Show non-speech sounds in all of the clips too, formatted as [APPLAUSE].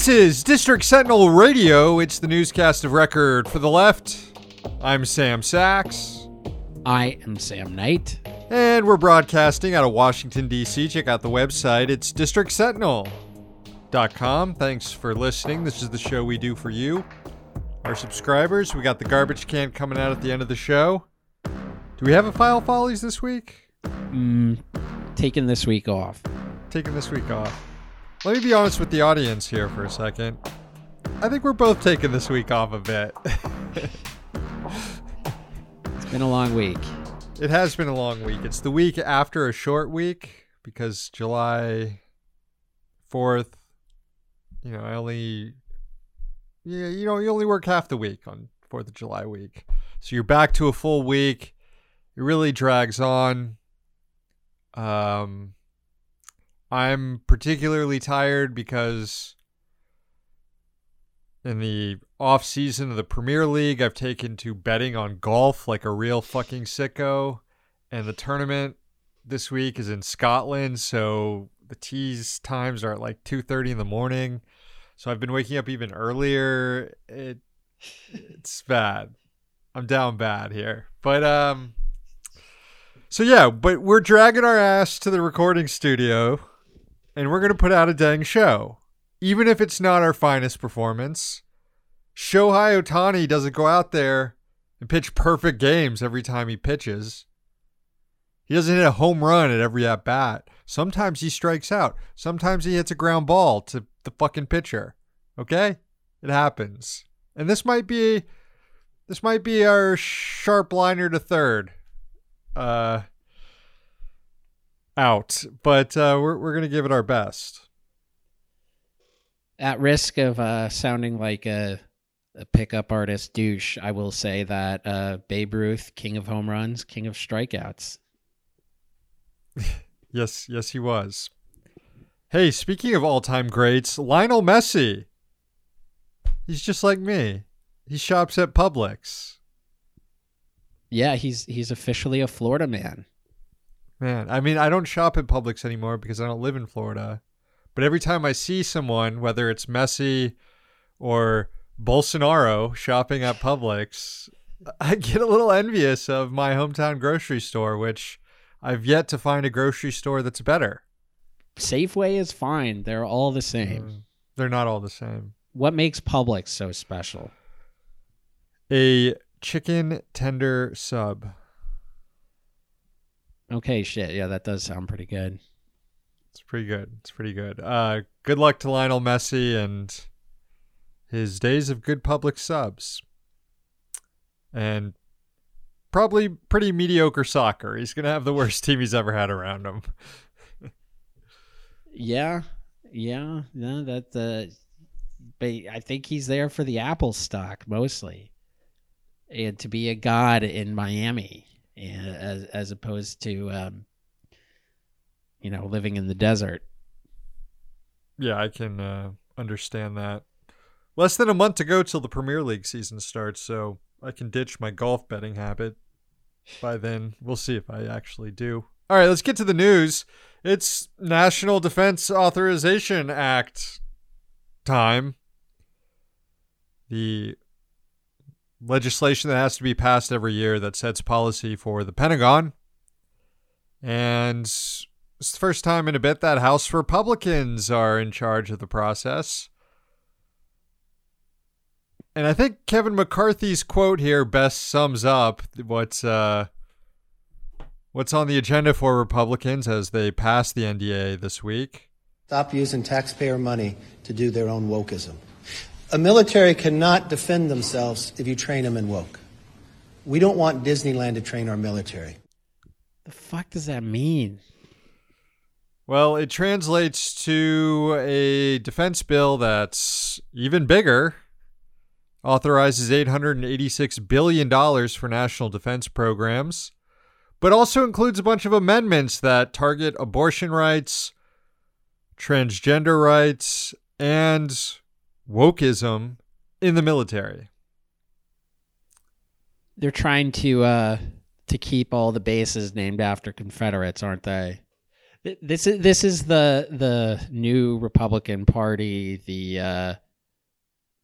This is District Sentinel Radio. It's the newscast of record for the left. I'm Sam Sachs, I am Sam Knight. and we're broadcasting out of Washington, D.C. Check out the website. It's districtsentinel.com. Thanks for listening. This is the show we do for you, our subscribers. We got the garbage can coming out at the end of the show. Do we have a File Follies this week? Mm, taking this week off. Taking this week off. Let me be honest with the audience here for a second. I think we're both taking this week off a bit. [LAUGHS] It's been a long week. It has been a long week. It's the week after a short week because July 4th, you know, I only, yeah, you know, you only work half the week on 4th of July week. So you're back to a full week. It really drags on. Um, I'm particularly tired because in the off season of the Premier League, I've taken to betting on golf like a real fucking sicko. And the tournament this week is in Scotland, so the tees times are at like two thirty in the morning. So I've been waking up even earlier. It it's bad. I'm down bad here. But um so yeah, but we're dragging our ass to the recording studio and we're going to put out a dang show. Even if it's not our finest performance. Shohei Ohtani doesn't go out there and pitch perfect games every time he pitches. He doesn't hit a home run at every at bat. Sometimes he strikes out. Sometimes he hits a ground ball to the fucking pitcher. Okay? It happens. And this might be this might be our sharp liner to third. Uh out. But uh we're we're gonna give it our best. At risk of uh, sounding like a, a pickup artist douche, I will say that uh, Babe Ruth, king of home runs, king of strikeouts. [LAUGHS] Yes, yes, he was. Hey, speaking of all time greats, Lionel Messi. He's just like me. He shops at Publix. Yeah, he's he's officially a Florida man. Man, I mean, I don't shop at Publix anymore because I don't live in Florida. But every time I see someone, whether it's Messi or Bolsonaro shopping at Publix, I get a little envious of my hometown grocery store, which I've yet to find a grocery store that's better. Safeway is fine; they're all the same. Mm, They're not all the same. What makes Publix so special? A chicken tender sub. Okay, shit. Yeah, that does sound pretty good. It's pretty good. It's pretty good. Uh, good luck to Lionel Messi and his days of good Publix subs. And probably pretty mediocre soccer. He's going to have the worst [LAUGHS] team he's ever had around him. Yeah, yeah, no, that uh, but I think he's there for the Apple stock mostly, and to be a god in Miami, as as opposed to um, you know, living in the desert. Yeah, I can uh, understand that. Less than a month to go till the Premier League season starts, so I can ditch my golf betting habit. By then, we'll see if I actually do. All right, let's get to the news. It's National Defense Authorization Act time. The legislation that has to be passed every year that sets policy for the Pentagon. And it's the first time in a bit that House Republicans are in charge of the process. And I think Kevin McCarthy's quote here best sums up what's uh, what's on the agenda for Republicans as they pass the NDA this week. Stop using taxpayer money to do their own wokeism. A military cannot defend themselves if you train them in woke. We don't want Disneyland to train our military. The fuck does that mean? Well, it translates to a defense bill that's even bigger. Authorizes $886 billion for national defense programs, but also includes a bunch of amendments that target abortion rights, transgender rights, and wokeism in the military. They're trying to uh to keep all the bases named after Confederates, aren't they? This is this is the the new Republican Party, the uh,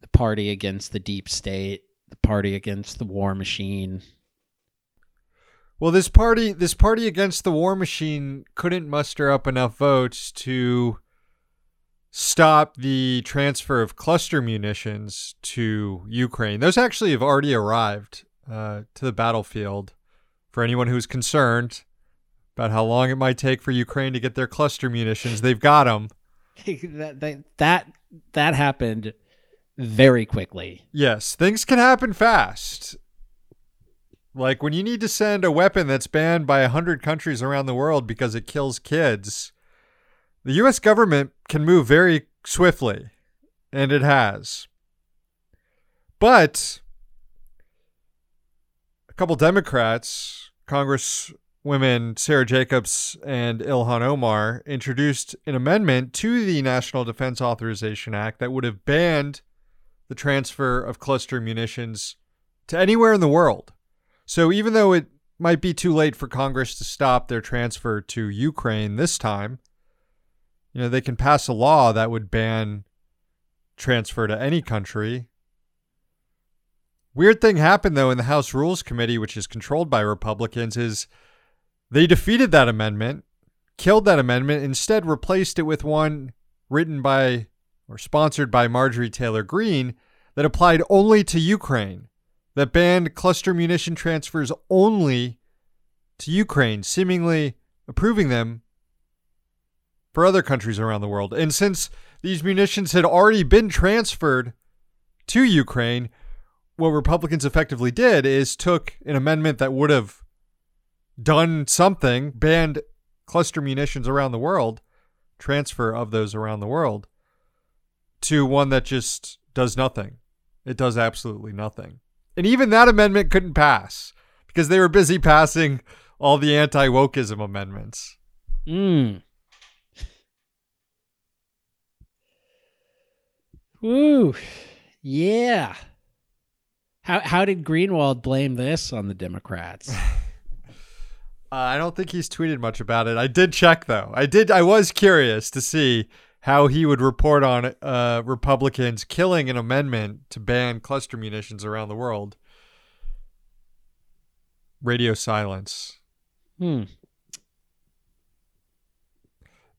the party against the deep state, the party against the war machine. Well, this party, this party against the war machine, couldn't muster up enough votes to stop the transfer of cluster munitions to Ukraine. Those actually have already arrived uh, to the battlefield. For anyone who's concerned about how long it might take for Ukraine to get their cluster munitions, they've got them. [LAUGHS] that, that that that happened very quickly. Yes, things can happen fast. Like when you need to send a weapon that's banned by a hundred countries around the world because it kills kids, the U.S. government can move very swiftly, and it has. But a couple Democrats, Congresswomen Sara Jacobs and Ilhan Omar, introduced an amendment to the National Defense Authorization Act that would have banned the transfer of cluster munitions to anywhere in the world. So even though it might be too late for Congress to stop their transfer to Ukraine this time, you know, they can pass a law that would ban transfer to any country. Weird thing happened though in the House Rules Committee, which is controlled by Republicans, is they defeated that amendment, killed that amendment, instead replaced it with one written by or sponsored by Marjorie Taylor Greene that applied only to Ukraine, that banned cluster munition transfers only to Ukraine, seemingly approving them for other countries around the world. And since these munitions had already been transferred to Ukraine, what Republicans effectively did is took an amendment that would have done something, banned cluster munitions around the world, transfer of those around the world, to one that just does nothing. It does absolutely nothing. And even that amendment couldn't pass because they were busy passing all the anti wokeism amendments. Mm. Woo. Yeah. How how did Greenwald blame this on the Democrats? [LAUGHS] Uh, I don't think he's tweeted much about it. I did check though. I did. I was curious to see how he would report on uh, Republicans killing an amendment to ban cluster munitions around the world. Radio silence. Hmm.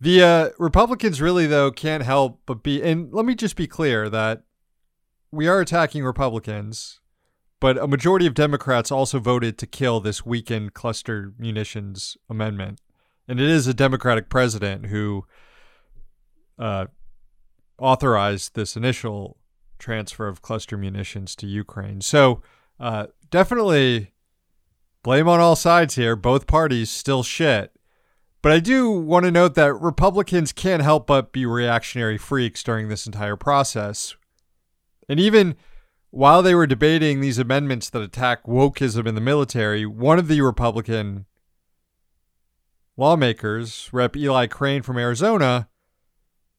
The uh, Republicans really, though, can't help but be. And let me just be clear that we are attacking Republicans, but a majority of Democrats also voted to kill this weakened cluster munitions amendment. And it is a Democratic president who uh, authorized this initial transfer of cluster munitions to Ukraine. So uh, definitely blame on all sides here. Both parties still shit. But I do want to note that Republicans can't help but be reactionary freaks during this entire process. And even while they were debating these amendments that attack wokeism in the military, one of the Republican lawmakers, Rep. Eli Crane from Arizona,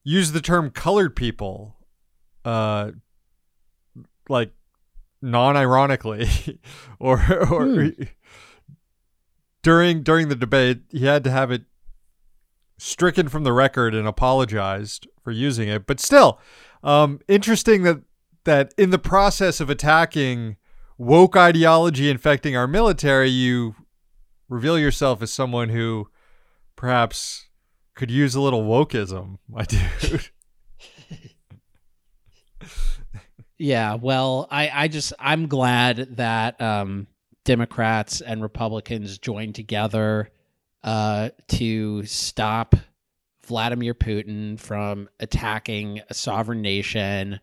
used the term colored people, uh, like non-ironically, [LAUGHS] or or Hmm. During during the debate, he had to have it stricken from the record and apologized for using it. But still, um, interesting that that in the process of attacking woke ideology infecting our military, you reveal yourself as someone who perhaps could use a little wokeism, my [LAUGHS] dude. [LAUGHS] Yeah, well, I, I just I'm glad that um, Democrats and Republicans joined together uh, to stop Vladimir Putin from attacking a sovereign nation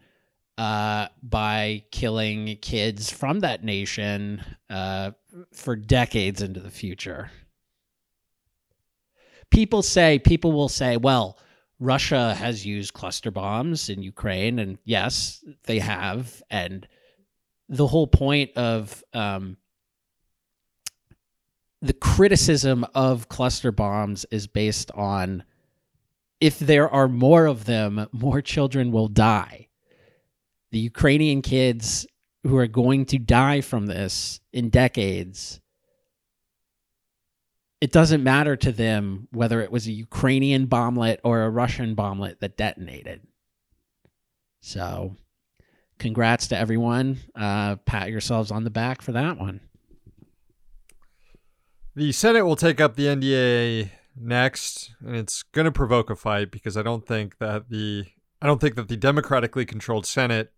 uh, by killing kids from that nation uh, for decades into the future. People say, people will say, well, Russia has used cluster bombs in Ukraine, and yes, they have. And the whole point of um, the criticism of cluster bombs is based on if there are more of them, more children will die. The Ukrainian kids who are going to die from this in decades it doesn't matter to them whether it was a Ukrainian bomblet or a Russian bomblet that detonated. So, congrats to everyone. Uh, pat yourselves on the back for that one. The Senate will take up the NDAA next, and it's going to provoke a fight because I don't think that the I don't think that the democratically controlled Senate,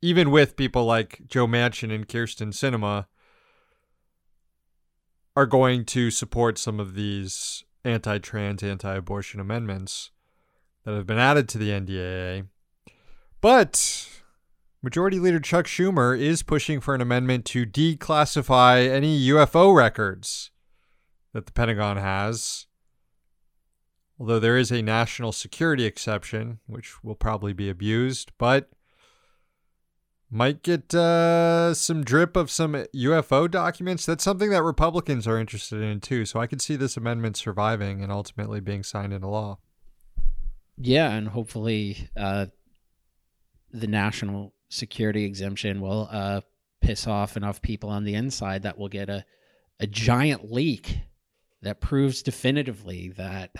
even with people like Joe Manchin and Kyrsten Sinema, are going to support some of these anti-trans, anti-abortion amendments that have been added to the NDAA. But Majority Leader Chuck Schumer is pushing for an amendment to declassify any UFO records that the Pentagon has. Although there is a national security exception, which will probably be abused, but might get uh, some drip of some UFO documents. That's something that Republicans are interested in too. So I could see this amendment surviving and ultimately being signed into law. Yeah, and hopefully uh, the national security exemption will uh, piss off enough people on the inside that we'll get a, a giant leak that proves definitively that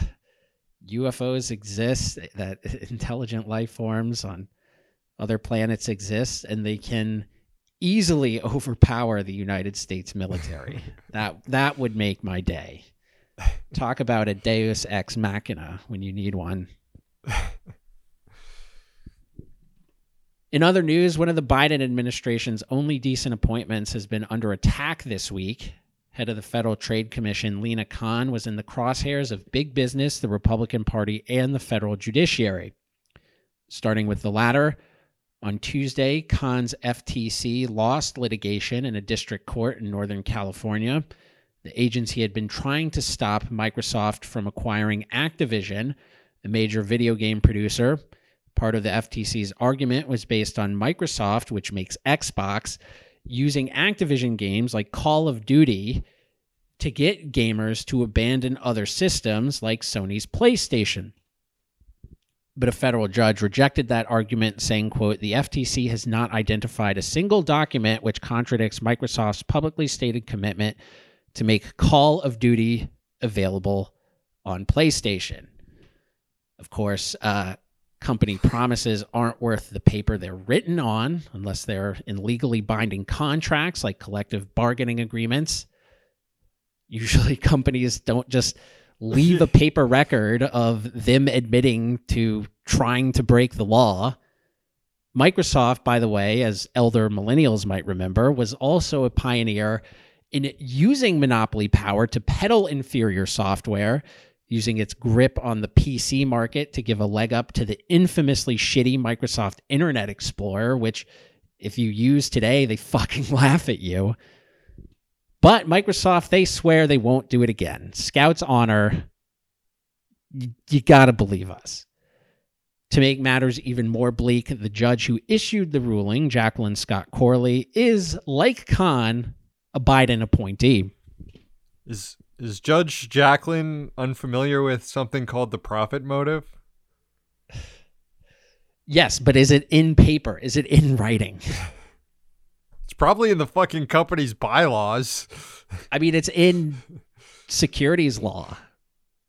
UFOs exist, that [LAUGHS] intelligent life forms on other planets exist, and they can easily [LAUGHS] overpower the United States military. [LAUGHS] that that would make my day. Talk about a Deus ex machina when you need one. In other news, one of the Biden administration's only decent appointments has been under attack this week head of the Federal Trade Commission, Lina Khan, was in the crosshairs of big business, the Republican Party, and the federal judiciary. Starting with the latter, on Tuesday, Khan's FTC lost litigation in a district court in Northern California. The agency had been trying to stop Microsoft from acquiring Activision, a major video game producer. Part of the FTC's argument was based on Microsoft, which makes Xbox, using Activision games like Call of Duty to get gamers to abandon other systems like Sony's PlayStation. But a federal judge rejected that argument, saying, quote, the FTC has not identified a single document which contradicts Microsoft's publicly stated commitment to make Call of Duty available on PlayStation. Of course, uh, company promises aren't worth the paper they're written on unless they're in legally binding contracts like collective bargaining agreements. Usually, [LAUGHS] companies don't just leave a [LAUGHS] paper record of them admitting to trying to break the law. Microsoft, by the way, as elder millennials might remember, was also a pioneer in using monopoly power to peddle inferior software using its grip on the PC market to give a leg up to the infamously shitty Microsoft Internet Explorer, which, if you use today, they [LAUGHS] fucking laugh at you. But Microsoft, they swear they won't do it again. Scout's honor, you, you gotta believe us. To make matters even more bleak, the judge who issued the ruling, Jacqueline Scott Corley, is, like Khan, a Biden appointee. Is is Judge Jacqueline unfamiliar with something called the profit motive? Yes, but is it in paper? Is it in writing? It's probably in the fucking company's bylaws. I mean, it's in securities law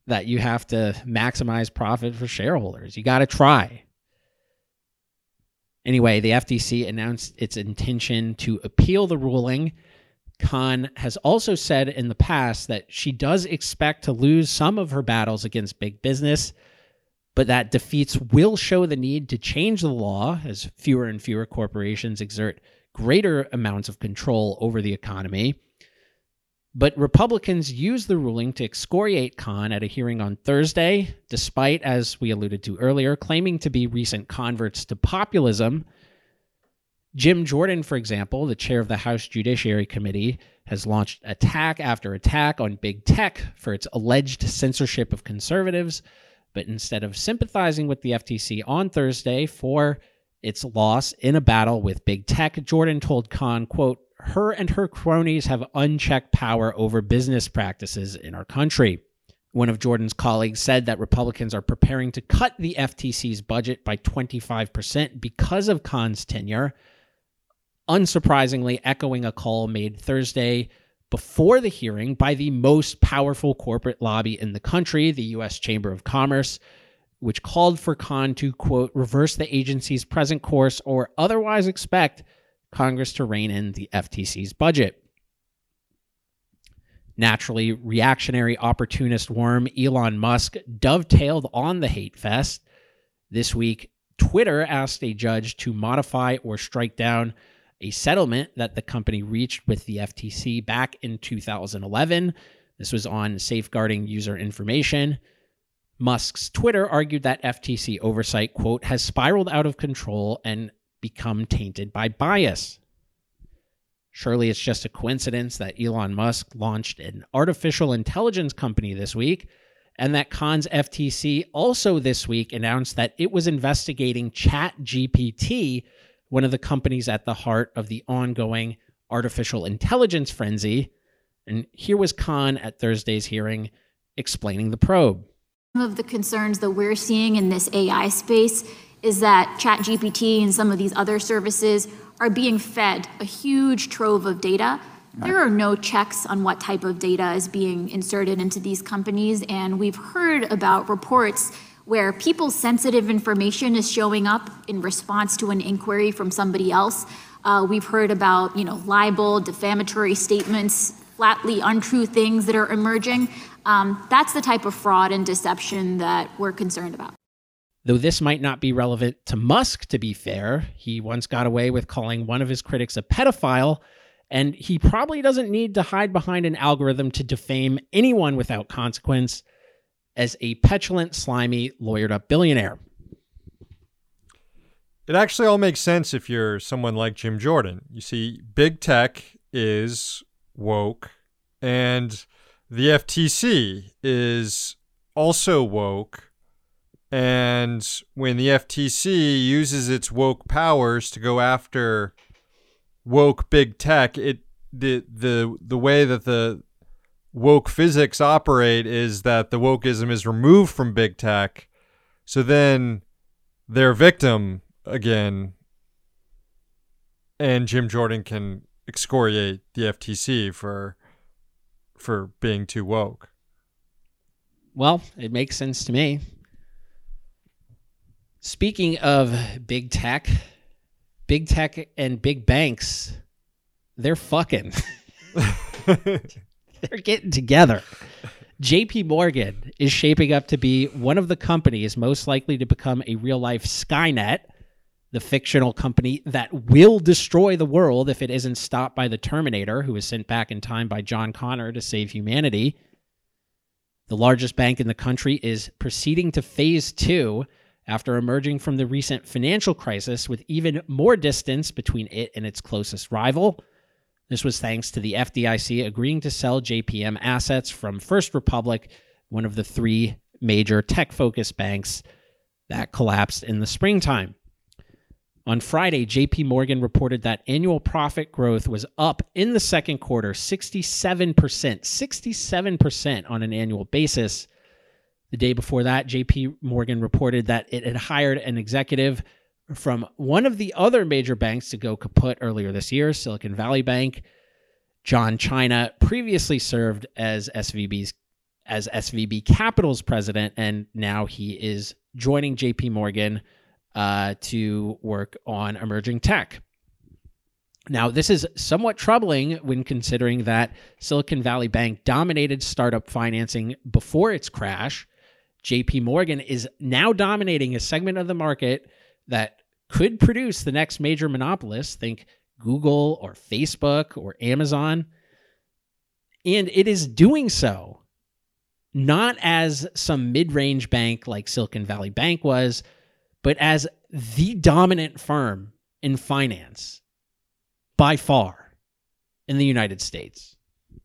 that you have to maximize profit for shareholders. You got to try. Anyway, the FTC announced its intention to appeal the ruling Khan has also said in the past that she does expect to lose some of her battles against big business, but that defeats will show the need to change the law as fewer and fewer corporations exert greater amounts of control over the economy. But Republicans used the ruling to excoriate Khan at a hearing on Thursday, despite, as we alluded to earlier, claiming to be recent converts to populism Jim Jordan, for example, the chair of the House Judiciary Committee, has launched attack after attack on big tech for its alleged censorship of conservatives. But instead of sympathizing with the FTC on Thursday for its loss in a battle with big tech, Jordan told Khan, quote, her and her cronies have unchecked power over business practices in our country. One of Jordan's colleagues said that Republicans are preparing to cut the FTC's budget by 25% because of Khan's tenure unsurprisingly echoing a call made Thursday before the hearing by the most powerful corporate lobby in the country, the U.S. Chamber of Commerce, which called for Khan to, quote, reverse the agency's present course or otherwise expect Congress to rein in the FTC's budget. Naturally, reactionary opportunist worm Elon Musk dovetailed on the hate fest. This week, Twitter asked a judge to modify or strike down a settlement that the company reached with the FTC back in 2011. This was on safeguarding user information. Musk's Twitter argued that FTC oversight, quote, has spiraled out of control and become tainted by bias. Surely it's just a coincidence that Elon Musk launched an artificial intelligence company this week and that Khan's FTC also this week announced that it was investigating ChatGPT, one of the companies at the heart of the ongoing artificial intelligence frenzy. And here was Khan at Thursday's hearing explaining the probe. Some of the concerns that we're seeing in this AI space is that ChatGPT and some of these other services are being fed a huge trove of data there are no checks on what type of data is being inserted into these companies, and we've heard about reports where people's sensitive information is showing up in response to an inquiry from somebody else. Uh, we've heard about, you know, libel, defamatory statements, flatly untrue things that are emerging. Um, that's the type of fraud and deception that we're concerned about. Though this might not be relevant to Musk, to be fair, he once got away with calling one of his critics a pedophile and he probably doesn't need to hide behind an algorithm to defame anyone without consequence as a petulant, slimy, lawyered up billionaire. It actually all makes sense if you're someone like Jim Jordan. You see, big tech is woke, and the FTC is also woke. And when the FTC uses its woke powers to go after woke big tech, it the the the way that the woke physics operate is that the wokeism is removed from big tech. So then their victim again and Jim Jordan can excoriate the FTC for for being too woke. Well, it makes sense to me. Speaking of big tech, big tech and big banks, they're fucking. [LAUGHS] [LAUGHS] they're getting together. JP Morgan is shaping up to be one of the companies most likely to become a real life Skynet, the fictional company that will destroy the world if it isn't stopped by the Terminator, who was sent back in time by John Connor to save humanity. The largest bank in the country is proceeding to phase two after emerging from the recent financial crisis with even more distance between it and its closest rival. This was thanks to the FDIC agreeing to sell JPM assets from First Republic, one of the three major tech focused banks that collapsed in the springtime. On Friday, JP Morgan reported that annual profit growth was up in the second quarter 67%, 67% on an annual basis. The day before that, JP Morgan reported that it had hired an executive from one of the other major banks to go kaput earlier this year, Silicon Valley Bank. John China previously served as SVB's as SVB Capital's president, and now he is joining JP Morgan uh, to work on emerging tech. Now, this is somewhat troubling when considering that Silicon Valley Bank dominated startup financing before its crash JP Morgan is now dominating a segment of the market that could produce the next major monopolist. Think Google or Facebook or Amazon. And it is doing so not as some mid range bank like Silicon Valley Bank was, but as the dominant firm in finance by far in the United States.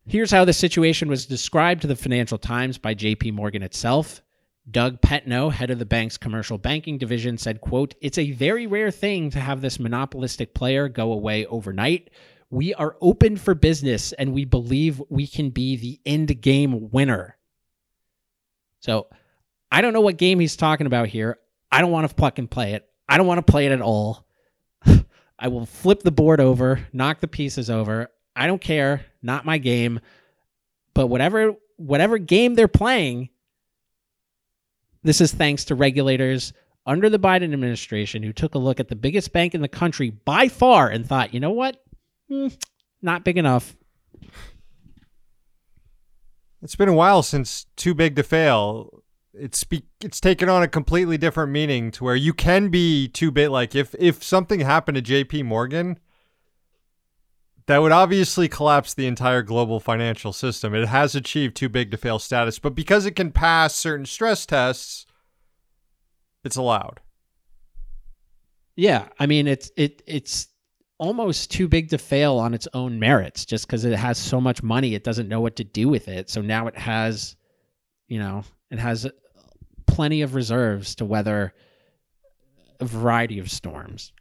Here's how the situation was described to the Financial Times by JP Morgan itself. Doug Petno, head of the bank's commercial banking division, said, quote, It's a very rare thing to have this monopolistic player go away overnight. We are open for business and we believe we can be the end game winner. So I don't know what game he's talking about here. I don't want to fucking play it. I don't want to play it at all. [LAUGHS] I will flip the board over, knock the pieces over. I don't care. not my game. But whatever whatever game they're playing, this is thanks to regulators under the Biden administration who took a look at the biggest bank in the country by far and thought, you know what? Hmm, not big enough. It's been a while since Too Big to Fail. It's it's taken on a completely different meaning to where you can be too big. Like if if something happened to J.P. Morgan, that would obviously collapse the entire global financial system. It has achieved too big to fail status, but because it can pass certain stress tests, it's allowed. Yeah, I mean it's it it's almost too big to fail on its own merits just because it has so much money it doesn't know what to do with it. So now it has you know, it has plenty of reserves to weather a variety of storms.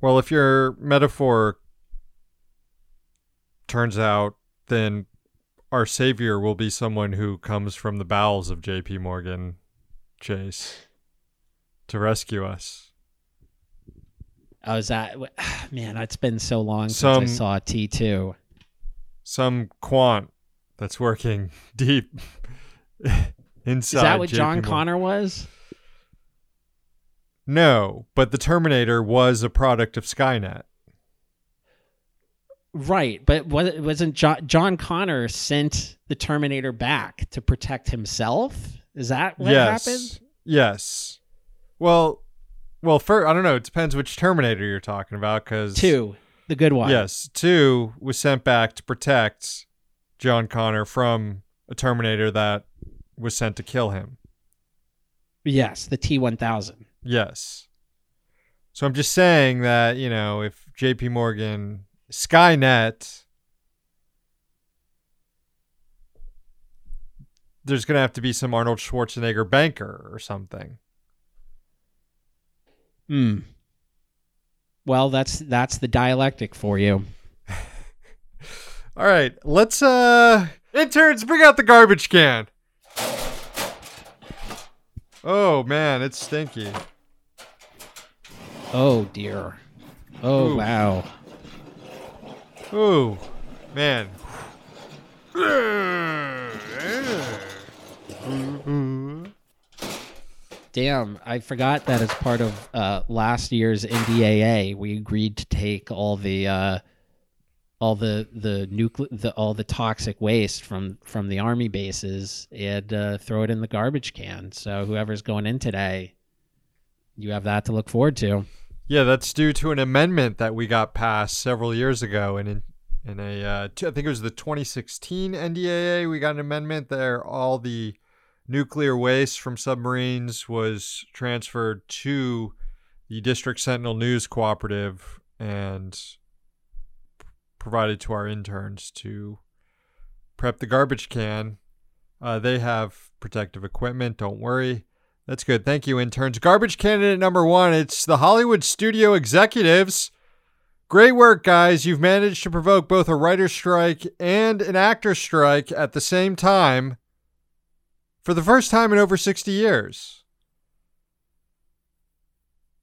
Well, if your metaphor turns out, then our savior will be someone who comes from the bowels of J.P. Morgan Chase to rescue us. Oh, is that [SIGHS] man? It's been so long Some- since I saw T two. Some quant that's working [LAUGHS] deep inside. Is that what JP John Morgan. Connor was? No, but the Terminator was a product of Skynet. Right, but wasn't John, John Connor sent the Terminator back to protect himself? Is that what yes. happened? Yes. Well, well, for I don't know. It depends which Terminator you're talking about. Because Two, the good one. Yes, two was sent back to protect John Connor from a Terminator that was sent to kill him. Yes, the T one thousand. Yes. So I'm just saying that, you know, if JP Morgan, Skynet, there's going to have to be some Arnold Schwarzenegger banker or something. Hmm. Well, that's that's the dialectic for you. [LAUGHS] All right, let's uh interns bring out the garbage can. Oh man, it's stinky. Oh dear. Oh Ooh. wow. Ooh, man. Damn, I forgot that as part of uh, last year's NDAA, we agreed to take all the uh, all the the nucle- the all the toxic waste from from the army bases and uh, throw it in the garbage can. So whoever's going in today, you have that to look forward to. Yeah, that's due to an amendment that we got passed several years ago, and in in a uh, t- I think it was the 2016 NDAA, we got an amendment there. All the nuclear waste from submarines was transferred to the District Sentinel News Cooperative and provided to our interns to prep the garbage can. Uh, they have protective equipment. Don't worry. That's good. Thank you, interns. Garbage candidate number one. It's the Hollywood studio executives. Great work, guys. You've managed to provoke both a writer's strike and an actor strike at the same time for the first time in over 60 years.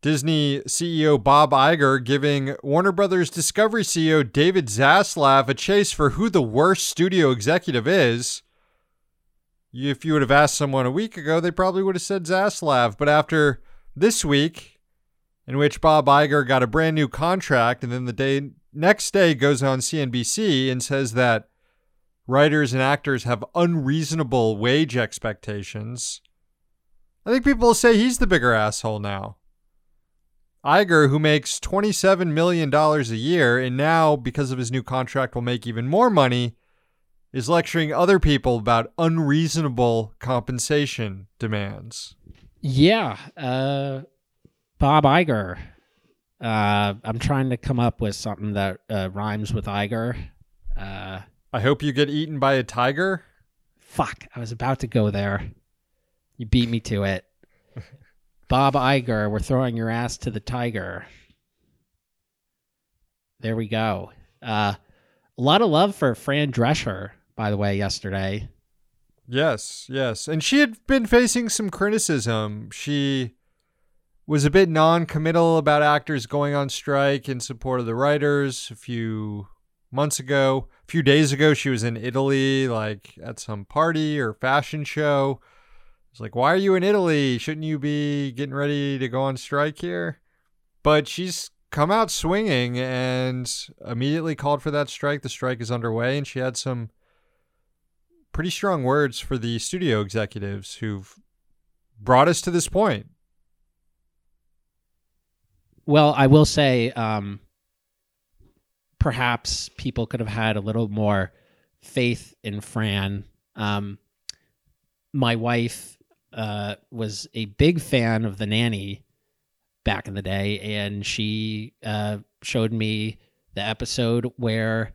Disney CEO Bob Iger giving Warner Brothers Discovery CEO David Zaslav a chase for who the worst studio executive is. If you would have asked someone a week ago, they probably would have said Zaslav. But after this week, in which Bob Iger got a brand new contract, and then the day next day goes on CNBC and says that writers and actors have unreasonable wage expectations, I think people will say he's the bigger asshole now. Iger, who makes $27 million a year and now, because of his new contract, will make even more money, is lecturing other people about unreasonable compensation demands. Yeah, uh, Bob Iger. Uh, I'm trying to come up with something that uh, rhymes with Iger. Uh, I hope you get eaten by a tiger. fuck, I was about to go there. You beat me to it. Bob Iger, we're throwing your ass to the tiger. There we go. Uh, a lot of love for Fran Drescher, by the way, yesterday. Yes, yes. And she had been facing some criticism. She was a bit non committal about actors going on strike in support of the writers a few months ago. A few days ago, she was in Italy, like at some party or fashion show. It's like, why are you in Italy? Shouldn't you be getting ready to go on strike here? But she's come out swinging and immediately called for that strike. The strike is underway, and she had some pretty strong words for the studio executives who've brought us to this point. Well, I will say, um, perhaps people could have had a little more faith in Fran. Um, my wife uh, was a big fan of the nanny back in the day, and she uh, showed me the episode where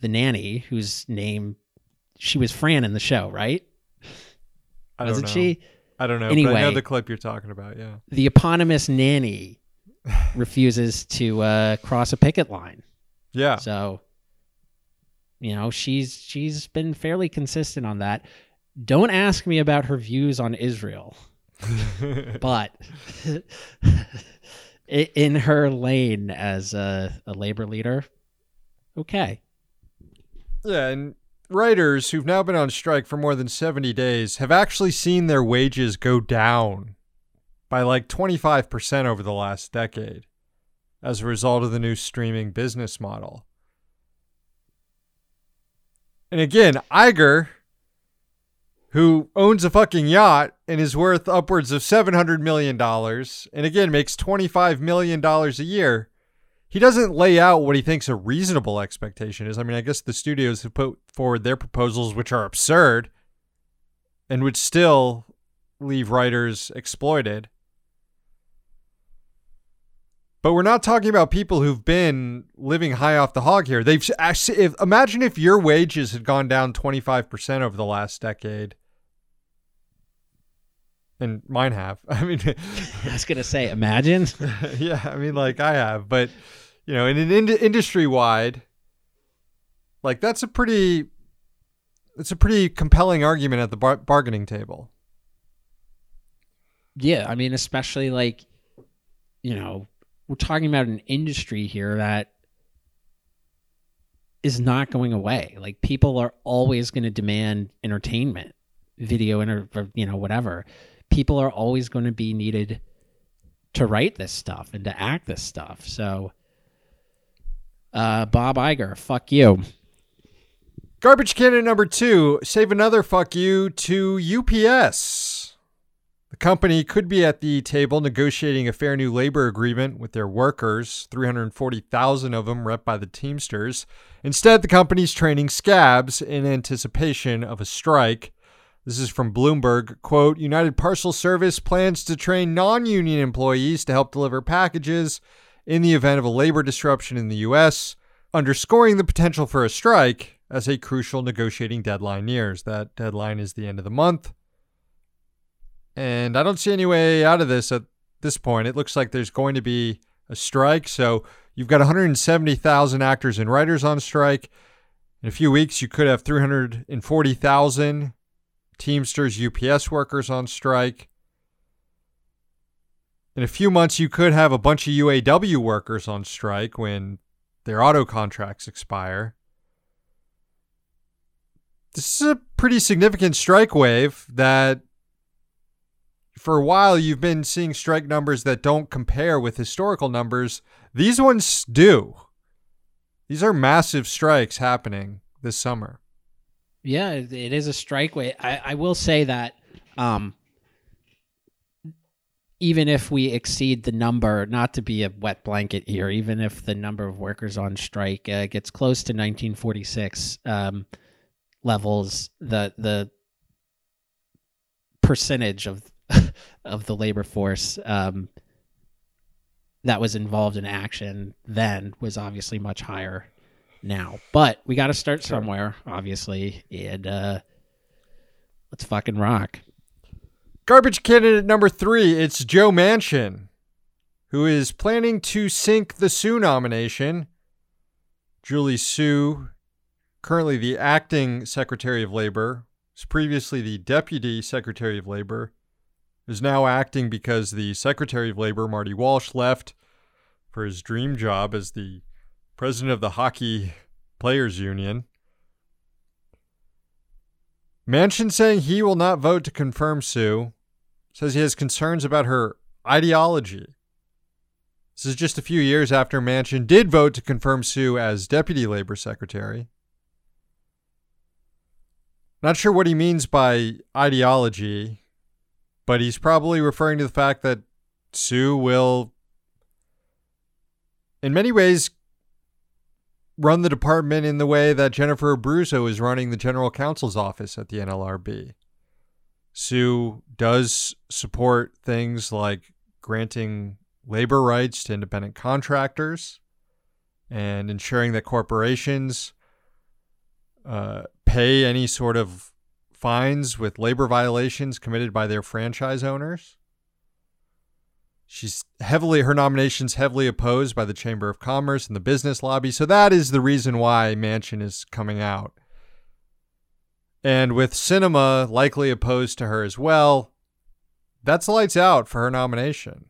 the nanny, whose name she was Fran in the show, right? I don't Wasn't know. she? I don't know. but I know the clip you're talking about. Yeah. The eponymous nanny [LAUGHS] refuses to uh, cross a picket line. Yeah. So, you know, she's she's been fairly consistent on that. Don't ask me about her views on Israel, [LAUGHS] but [LAUGHS] in her lane as a, a labor leader, okay. Yeah, and writers who've now been on strike for more than 70 days have actually seen their wages go down by like 25% over the last decade as a result of the new streaming business model. And again, Iger, who owns a fucking yacht and is worth upwards of $700 million, and again makes $25 million a year, he doesn't lay out what he thinks a reasonable expectation is. I mean, I guess the studios have put forward their proposals, which are absurd and would still leave writers exploited. But we're not talking about people who've been living high off the hog here. They've actually, if, imagine if your wages had gone down 25% over the last decade. And mine have. [LAUGHS] I mean, I was gonna say, imagine. [LAUGHS] yeah, I mean, like I have, but you know, in an ind- industry wide, like that's a pretty, it's a pretty compelling argument at the bar- bargaining table. Yeah, I mean, especially like, you know, we're talking about an industry here that is not going away. Like, people are always going to demand entertainment, video, inter- you know, whatever. People are always going to be needed to write this stuff and to act this stuff. So, uh, Bob Iger, fuck you. Garbage candidate number two, save another fuck you to UPS. The company could be at the table negotiating a fair new labor agreement with their workers, 340,000 of them rep by the Teamsters. Instead, the company's training scabs in anticipation of a strike. This is from Bloomberg. Quote United Parcel Service plans to train non union employees to help deliver packages in the event of a labor disruption in the U.S., underscoring the potential for a strike as a crucial negotiating deadline nears. That deadline is the end of the month. And I don't see any way out of this at this point. It looks like there's going to be a strike. So you've got 170,000 actors and writers on strike. In a few weeks, you could have 340,000 Teamsters, UPS workers on strike. In a few months, you could have a bunch of UAW workers on strike when their auto contracts expire. This is a pretty significant strike wave that for a while you've been seeing strike numbers that don't compare with historical numbers. These ones do. These are massive strikes happening this summer. Yeah, it is a strike way. I, I will say that um, even if we exceed the number, not to be a wet blanket here, even if the number of workers on strike uh, gets close to 1946 um, levels, the the percentage of [LAUGHS] of the labor force um, that was involved in action then was obviously much higher now. But we got to start somewhere, obviously, and uh, let's fucking rock. Garbage candidate number three, it's Joe Manchin, who is planning to sink the Su nomination. Julie Su, currently the acting Secretary of Labor, was previously the Deputy Secretary of Labor, is now acting because the Secretary of Labor, Marty Walsh, left for his dream job as the president of the Hockey Players Union. Manchin saying he will not vote to confirm Su. Says he has concerns about her ideology. This is just a few years after Manchin did vote to confirm Su as Deputy Labor Secretary. Not sure what he means by ideology, but he's probably referring to the fact that Su will, in many ways, run the department in the way that Jennifer Abruzzo is running the general counsel's office at the NLRB. Su does support things like granting labor rights to independent contractors and ensuring that corporations uh, pay any sort of fines with labor violations committed by their franchise owners. She's heavily, her nomination's heavily opposed by the Chamber of Commerce and the business lobby. So that is the reason why Manchin is coming out. And with Sinema likely opposed to her as well, that's lights out for her nomination.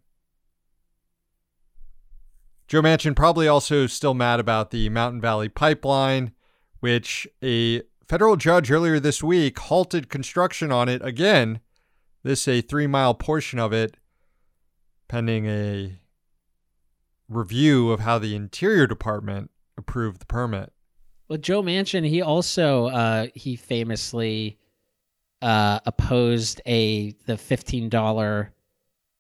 Joe Manchin probably also still mad about the Mountain Valley Pipeline, which a federal judge earlier this week halted construction on it again. This a three mile portion of it, pending a review of how the Interior Department approved the permit. Well, Joe Manchin, he also uh, he famously uh, opposed a the fifteen dollar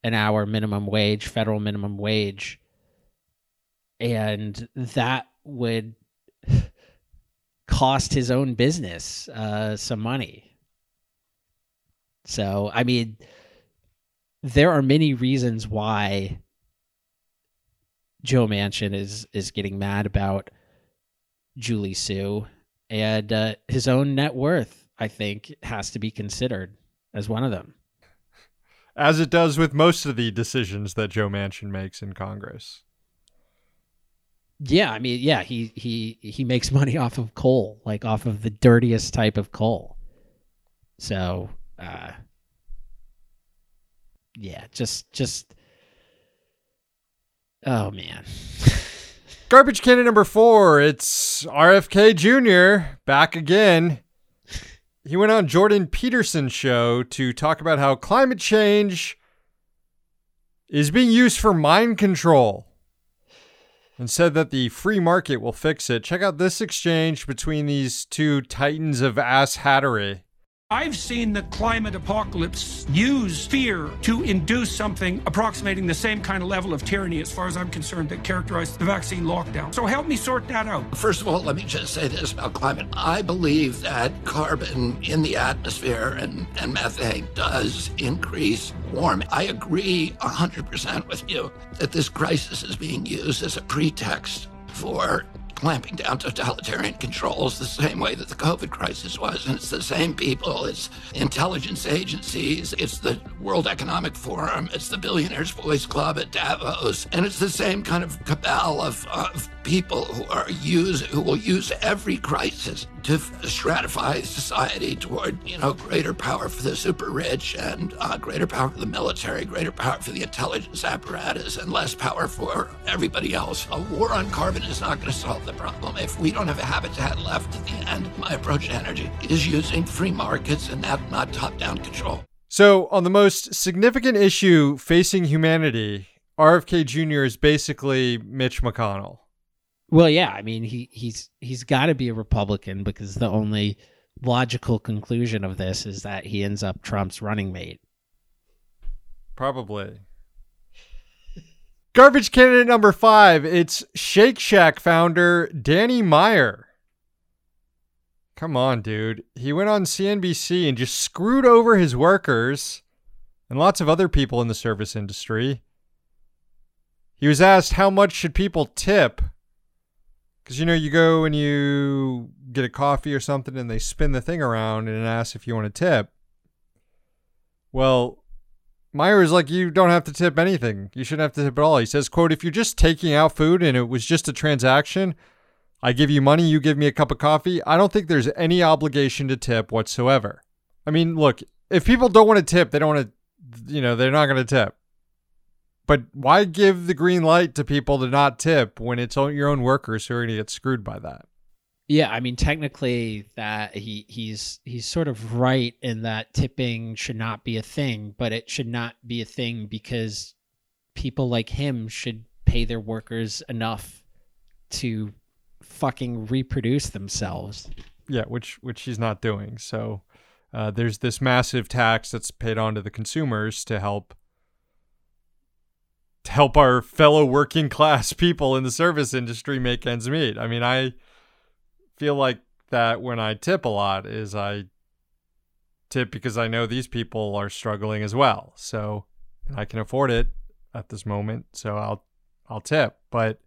an hour minimum wage, federal minimum wage, and that would [LAUGHS] cost his own business uh, some money. So, I mean, there are many reasons why Joe Manchin is is getting mad about Julie Su, and uh, his own net worth, I think, has to be considered as one of them. As it does with most of the decisions that Joe Manchin makes in Congress. Yeah, I mean, yeah, he he he makes money off of coal, like off of the dirtiest type of coal. So, uh yeah, just just oh man. [LAUGHS] Garbage can number four. It's RFK Jr. back again. He went on Jordan Peterson's show to talk about how climate change is being used for mind control and said that the free market will fix it. Check out this exchange between these two titans of ass hattery. I've seen the climate apocalypse use fear to induce something approximating the same kind of level of tyranny, as far as I'm concerned, that characterized the vaccine lockdown. So help me sort that out. First of all, let me just say this about climate. I believe that carbon in the atmosphere and, and methane does increase warming. I agree 100% with you that this crisis is being used as a pretext for clamping down totalitarian controls the same way that the COVID crisis was. And it's the same people, it's intelligence agencies, it's the World Economic Forum, it's the Billionaire Boys Club at Davos, and it's the same kind of cabal of, of people who are use who will use every crisis to stratify society toward you know greater power for the super rich and uh, greater power for the military, greater power for the intelligence apparatus, and less power for everybody else. A war on carbon is not going to solve the problem if we don't have a habitat left at the end. My approach to energy is using free markets and that not top-down control. So, on the most significant issue facing humanity, RFK Jr. is basically Mitch McConnell. Well, yeah, I mean he he's he's got to be a Republican because the only logical conclusion of this is that he ends up Trump's running mate. Probably. Garbage candidate number five. It's Shake Shack founder Danny Meyer. Come on, dude. He went on CNBC and just screwed over his workers and lots of other people in the service industry. He was asked how much should people tip because, you know, you go and you get a coffee or something and they spin the thing around and ask if you want to tip. Well, Meyer is like, you don't have to tip anything. You shouldn't have to tip at all. He says, quote, if you're just taking out food and it was just a transaction, I give you money, you give me a cup of coffee. I don't think there's any obligation to tip whatsoever. I mean, look, if people don't want to tip, they don't want to, you know, they're not going to tip. but why give the green light to people to not tip when it's your own workers who are going to get screwed by that? Yeah, I mean technically that he he's he's sort of right in that tipping should not be a thing, but it should not be a thing because people like him should pay their workers enough to fucking reproduce themselves. Yeah, which which he's not doing. So uh, there's this massive tax that's paid on to the consumers to help to help our fellow working class [LAUGHS] people in the service industry make ends meet. I mean, I feel like that when I tip a lot is I tip because I know these people are struggling as well. So I can afford it at this moment, so I'll I'll tip. But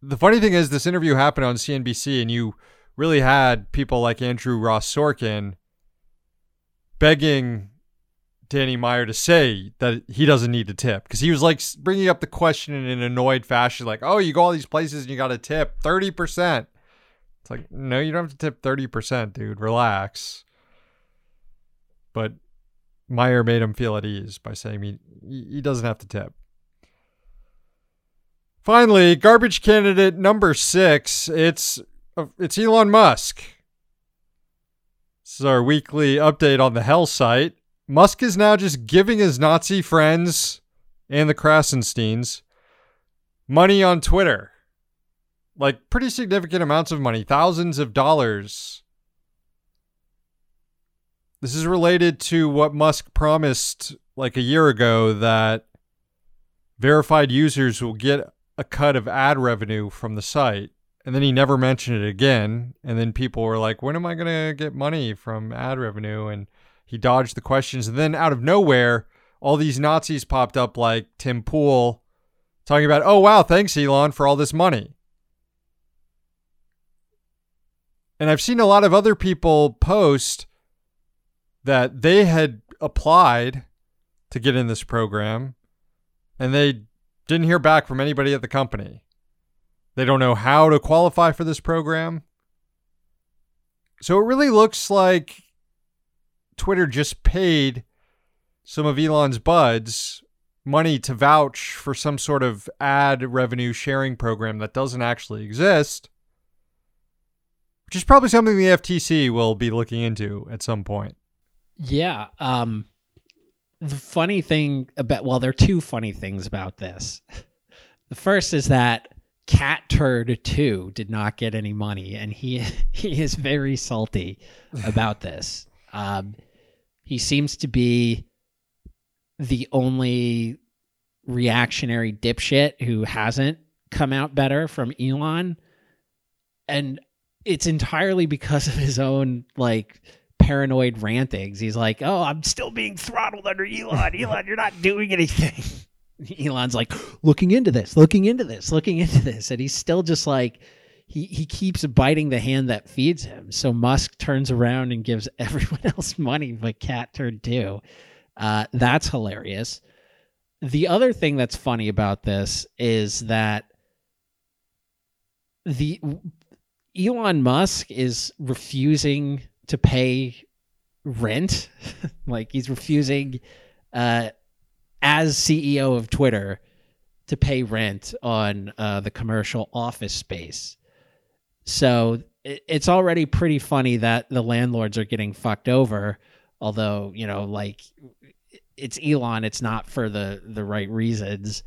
the funny thing is this interview happened on CNBC and you really had people like Andrew Ross Sorkin begging Danny Meyer to say that he doesn't need to tip because he was like bringing up the question in an annoyed fashion, like, "Oh, you go all these places and you got to tip thirty percent." It's like, no, you don't have to tip thirty percent, dude. Relax. But Meyer made him feel at ease by saying he he doesn't have to tip. Finally, garbage candidate number six. It's uh, it's Elon Musk. This is our weekly update on the Hell site. Musk is now just giving his Nazi friends and the Krassensteins money on Twitter. Like pretty significant amounts of money, thousands of dollars. This is related to what Musk promised like a year ago that verified users will get a cut of ad revenue from the site. And then he never mentioned it again. And then people were like, when am I going to get money from ad revenue? And he dodged the questions. And then out of nowhere, all these Nazis popped up like Tim Pool talking about, oh, wow, thanks, Elon, for all this money. And I've seen a lot of other people post that they had applied to get in this program and they didn't hear back from anybody at the company. They don't know how to qualify for this program. So it really looks like Twitter just paid some of Elon's buds money to vouch for some sort of ad revenue sharing program that doesn't actually exist, which is probably something the FTC will be looking into at some point. Yeah. Um, the funny thing about, well, there are two funny things about this. [LAUGHS] The first is that Cat Turd 2 did not get any money, and he [LAUGHS] he is very salty about this. Um, he seems to be the only reactionary dipshit who hasn't come out better from Elon. And it's entirely because of his own like paranoid rantings. He's like, "Oh, I'm still being throttled under Elon. [LAUGHS] Elon, you're not doing anything." [LAUGHS] Elon's like, "Looking into this, looking into this, looking into this," and he's still just like, he he keeps biting the hand that feeds him. So Musk turns around and gives [LAUGHS] everyone else money, but Cat Turd 2. Uh, that's hilarious. The other thing that's funny about this is that the Elon Musk is refusing to pay rent, [LAUGHS] like he's refusing, uh, as CEO of Twitter, to pay rent on uh, the commercial office space. So it's already pretty funny that the landlords are getting fucked over. Although you know, like it's Elon, it's not for the the right reasons.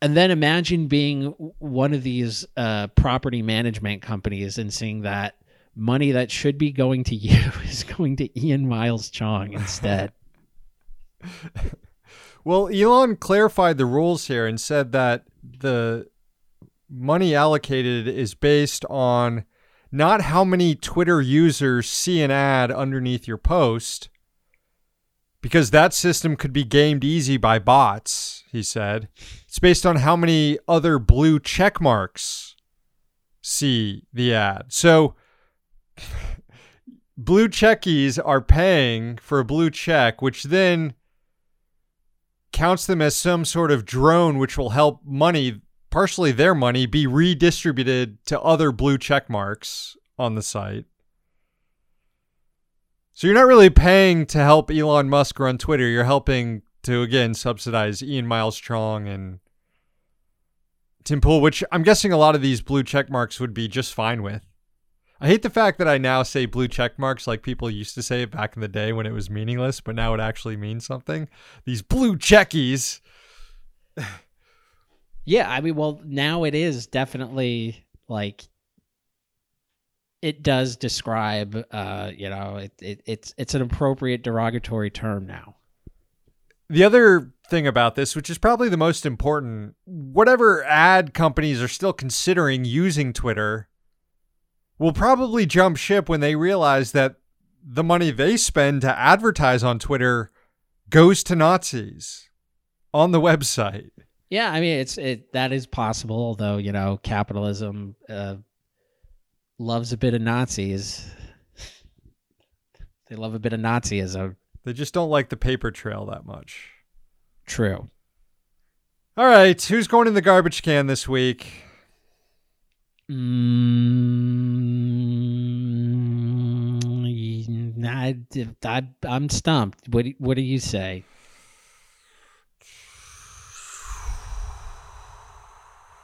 And then imagine being one of these uh, property management companies and seeing that money that should be going to [LAUGHS] you is going to Ian Miles Cheong instead. [LAUGHS] [LAUGHS] well, Elon clarified the rules here and said that the money allocated is based on not how many Twitter users see an ad underneath your post, because that system could be gamed easy by bots, he said. It's based on how many other blue check marks see the ad. So [LAUGHS] blue checkies are paying for a blue check, which then counts them as some sort of drone which will help money partially their money be redistributed to other blue check marks on the site. So you're not really paying to help Elon Musk run Twitter. You're helping to again subsidize Ian Miles Cheong and Tim Pool, which I'm guessing a lot of these blue check marks would be just fine with. I hate the fact that I now say blue check marks like people used to say it back in the day when it was meaningless, but now it actually means something. These blue checkies. [LAUGHS] Yeah, I mean, well, now it is definitely like it does describe. Uh, you know, it, it it's it's an appropriate derogatory term now. The other thing about this, which is probably the most important, whatever ad companies are still considering using Twitter will probably jump ship when they realize that the money they spend to advertise on Twitter goes to Nazis on the website. Yeah, I mean, it's it that is possible. Although you know, capitalism uh, loves a bit of Nazis. they love a bit of Nazism. They just don't like the paper trail that much. True. All right, who's going in the garbage can this week? Mm, I, I, I'm stumped. What what do you say?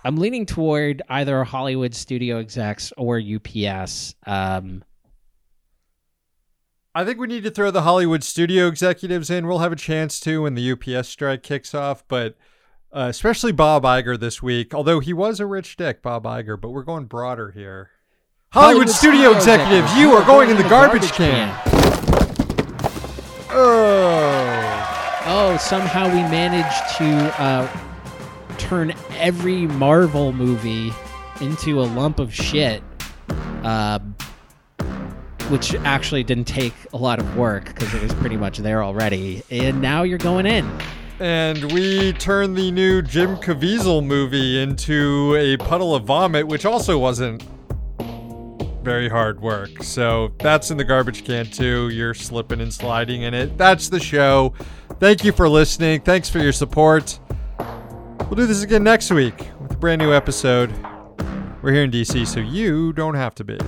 I'm leaning toward either Hollywood studio execs or UPS. Um, I think we need to throw the Hollywood studio executives in. We'll have a chance to when the UPS strike kicks off, but uh, especially Bob Iger this week. Although he was a rich dick, Bob Iger, but we're going broader here. Hollywood, Hollywood studio, executives, executives, you are going in the garbage, can. Oh. Oh, somehow we managed to uh, turn every Marvel movie into a lump of shit, uh, which actually didn't take a lot of work because it was pretty much there already. And now you're going in. And we turn the new Jim Caviezel movie into a puddle of vomit, which also wasn't very hard work. So that's in the garbage can too. You're slipping and sliding in it. That's the show. Thank you for listening. Thanks for your support. We'll do this again next week with a brand new episode. We're here in DC, so you don't have to be.